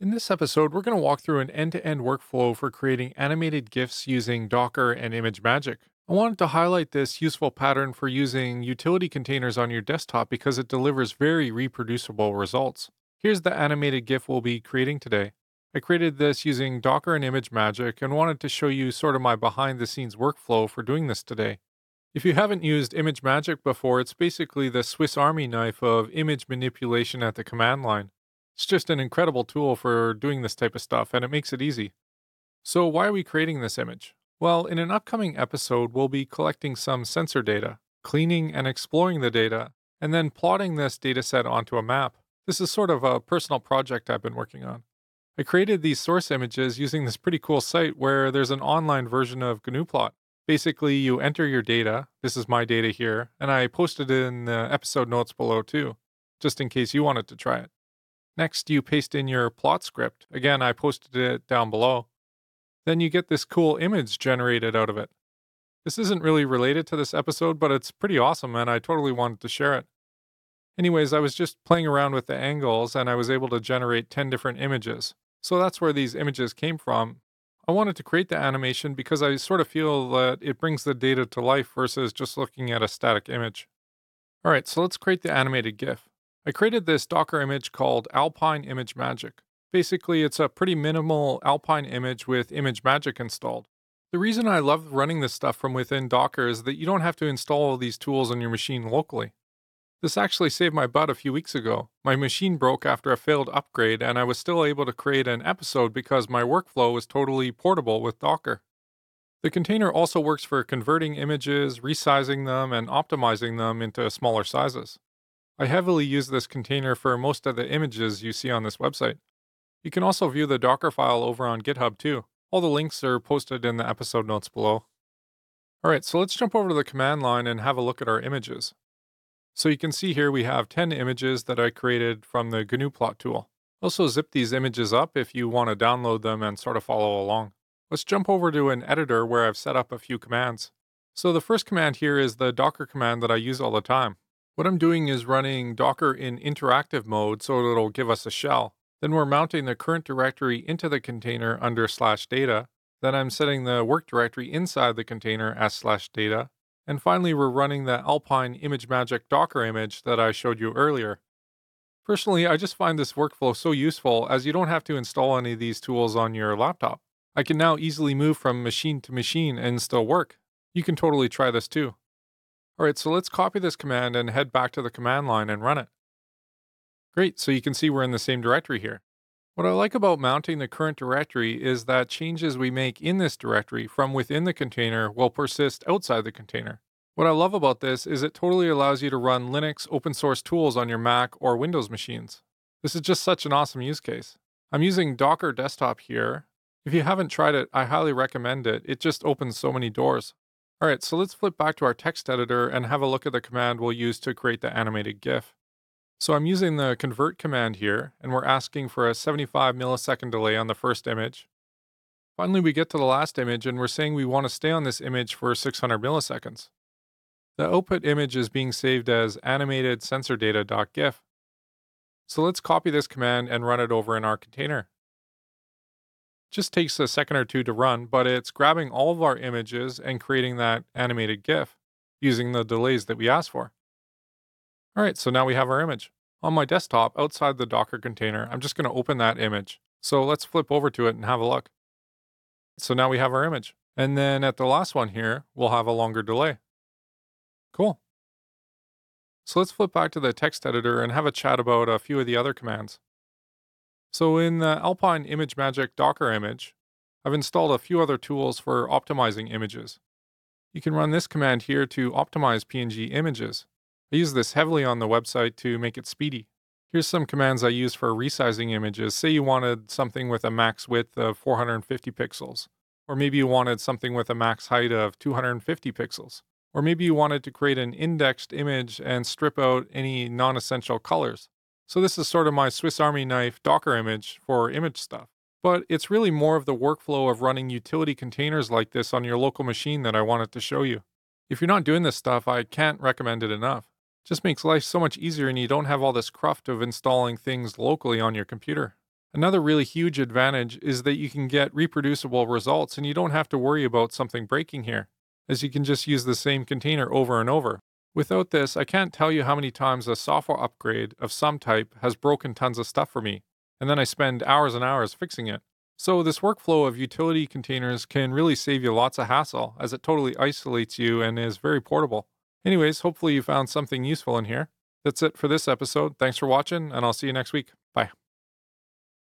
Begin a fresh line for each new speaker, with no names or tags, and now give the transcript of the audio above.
In this episode, we're going to walk through an end to end workflow for creating animated GIFs using Docker and ImageMagick. I wanted to highlight this useful pattern for using utility containers on your desktop because it delivers very reproducible results. Here's the animated GIF we'll be creating today. I created this using Docker and ImageMagick and wanted to show you sort of my behind the scenes workflow for doing this today. If you haven't used ImageMagick before, it's basically the Swiss Army knife of image manipulation at the command line. It's just an incredible tool for doing this type of stuff, and it makes it easy. So, why are we creating this image? Well, in an upcoming episode, we'll be collecting some sensor data, cleaning and exploring the data, and then plotting this dataset onto a map. This is sort of a personal project I've been working on. I created these source images using this pretty cool site where there's an online version of GNUplot. Basically, you enter your data, this is my data here, and I posted it in the episode notes below too, just in case you wanted to try it. Next, you paste in your plot script. Again, I posted it down below. Then you get this cool image generated out of it. This isn't really related to this episode, but it's pretty awesome and I totally wanted to share it. Anyways, I was just playing around with the angles and I was able to generate 10 different images. So that's where these images came from. I wanted to create the animation because I sort of feel that it brings the data to life versus just looking at a static image. All right, so let's create the animated GIF. I created this Docker image called Alpine ImageMagick. Basically, it's a pretty minimal Alpine image with ImageMagick installed. The reason I love running this stuff from within Docker is that you don't have to install these tools on your machine locally. This actually saved my butt a few weeks ago. My machine broke after a failed upgrade, and I was still able to create an episode because my workflow was totally portable with Docker. The container also works for converting images, resizing them, and optimizing them into smaller sizes. I heavily use this container for most of the images you see on this website. You can also view the Docker file over on GitHub too. All the links are posted in the episode notes below. Alright, so let's jump over to the command line and have a look at our images. So you can see here we have 10 images that I created from the GNUplot tool. Also zip these images up if you want to download them and sort of follow along. Let's jump over to an editor where I've set up a few commands. So the first command here is the docker command that I use all the time. What I'm doing is running Docker in interactive mode so it'll give us a shell. Then we're mounting the current directory into the container under slash data. Then I'm setting the work directory inside the container as slash data. And finally, we're running the Alpine ImageMagick Docker image that I showed you earlier. Personally, I just find this workflow so useful as you don't have to install any of these tools on your laptop. I can now easily move from machine to machine and still work. You can totally try this too. All right, so let's copy this command and head back to the command line and run it. Great, so you can see we're in the same directory here. What I like about mounting the current directory is that changes we make in this directory from within the container will persist outside the container. What I love about this is it totally allows you to run Linux open source tools on your Mac or Windows machines. This is just such an awesome use case. I'm using Docker Desktop here. If you haven't tried it, I highly recommend it. It just opens so many doors. All right, so let's flip back to our text editor and have a look at the command we'll use to create the animated GIF. So I'm using the convert command here, and we're asking for a 75 millisecond delay on the first image. Finally, we get to the last image, and we're saying we want to stay on this image for 600 milliseconds. The output image is being saved as animated sensor. So let's copy this command and run it over in our container just takes a second or two to run, but it's grabbing all of our images and creating that animated GIF using the delays that we asked for. All right, so now we have our image. On my desktop, outside the Docker container, I'm just going to open that image. So let's flip over to it and have a look. So now we have our image. And then at the last one here, we'll have a longer delay. Cool. So let's flip back to the text editor and have a chat about a few of the other commands. So in the Alpine ImageMagick Docker image, I've installed a few other tools for optimizing images. You can run this command here to optimize PNG images. I use this heavily on the website to make it speedy. Here's some commands I use for resizing images. Say you wanted something with a max width of 450 pixels, or maybe you wanted something with a max height of 250 pixels, or maybe you wanted to create an indexed image and strip out any non essential colors. So this is sort of my Swiss Army knife Docker image for image stuff. But it's really more of the workflow of running utility containers like this on your local machine that I wanted to show you. If you're not doing this stuff, I can't recommend it enough. Just makes life so much easier and you don't have all this cruft of installing things locally on your computer. Another really huge advantage is that you can get reproducible results and you don't have to worry about something breaking here, as you can just use the same container over and over. Without this, I can't tell you how many times a software upgrade of some type has broken tons of stuff for me, and then I spend hours and hours fixing it. So, this workflow of utility containers can really save you lots of hassle as it totally isolates you and is very portable. Anyways, hopefully you found something useful in here. That's it for this episode. Thanks for watching, and I'll see you next week.